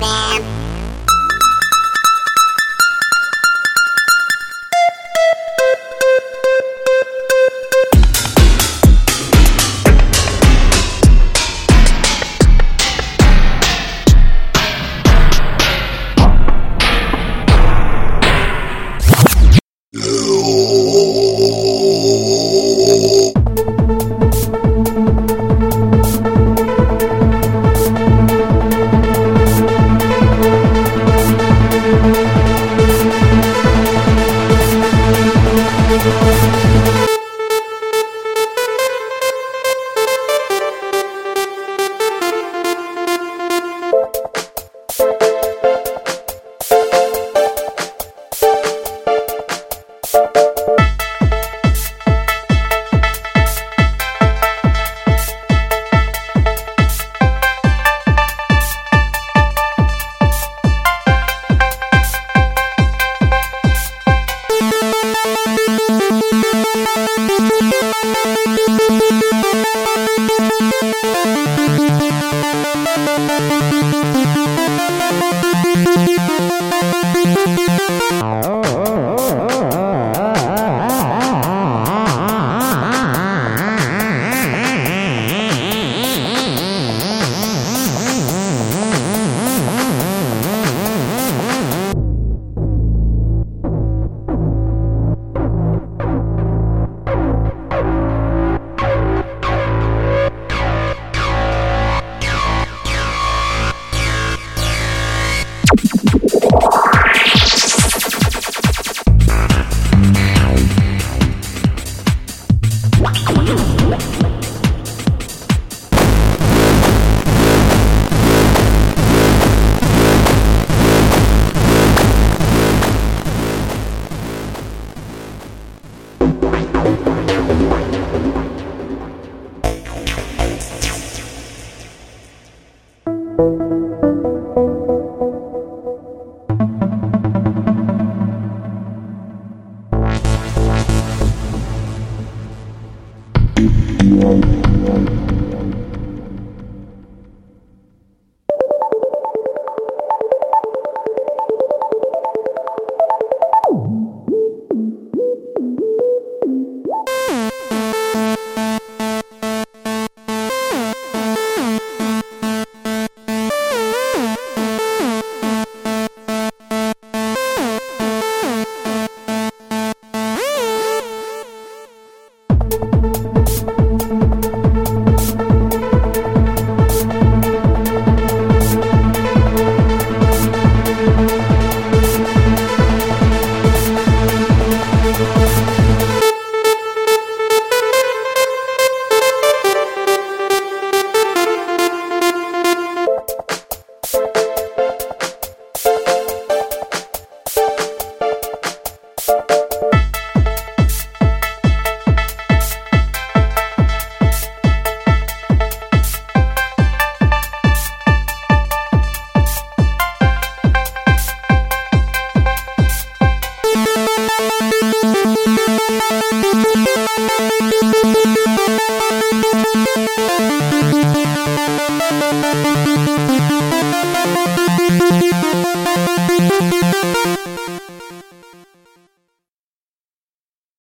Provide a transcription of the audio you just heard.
Bam. Música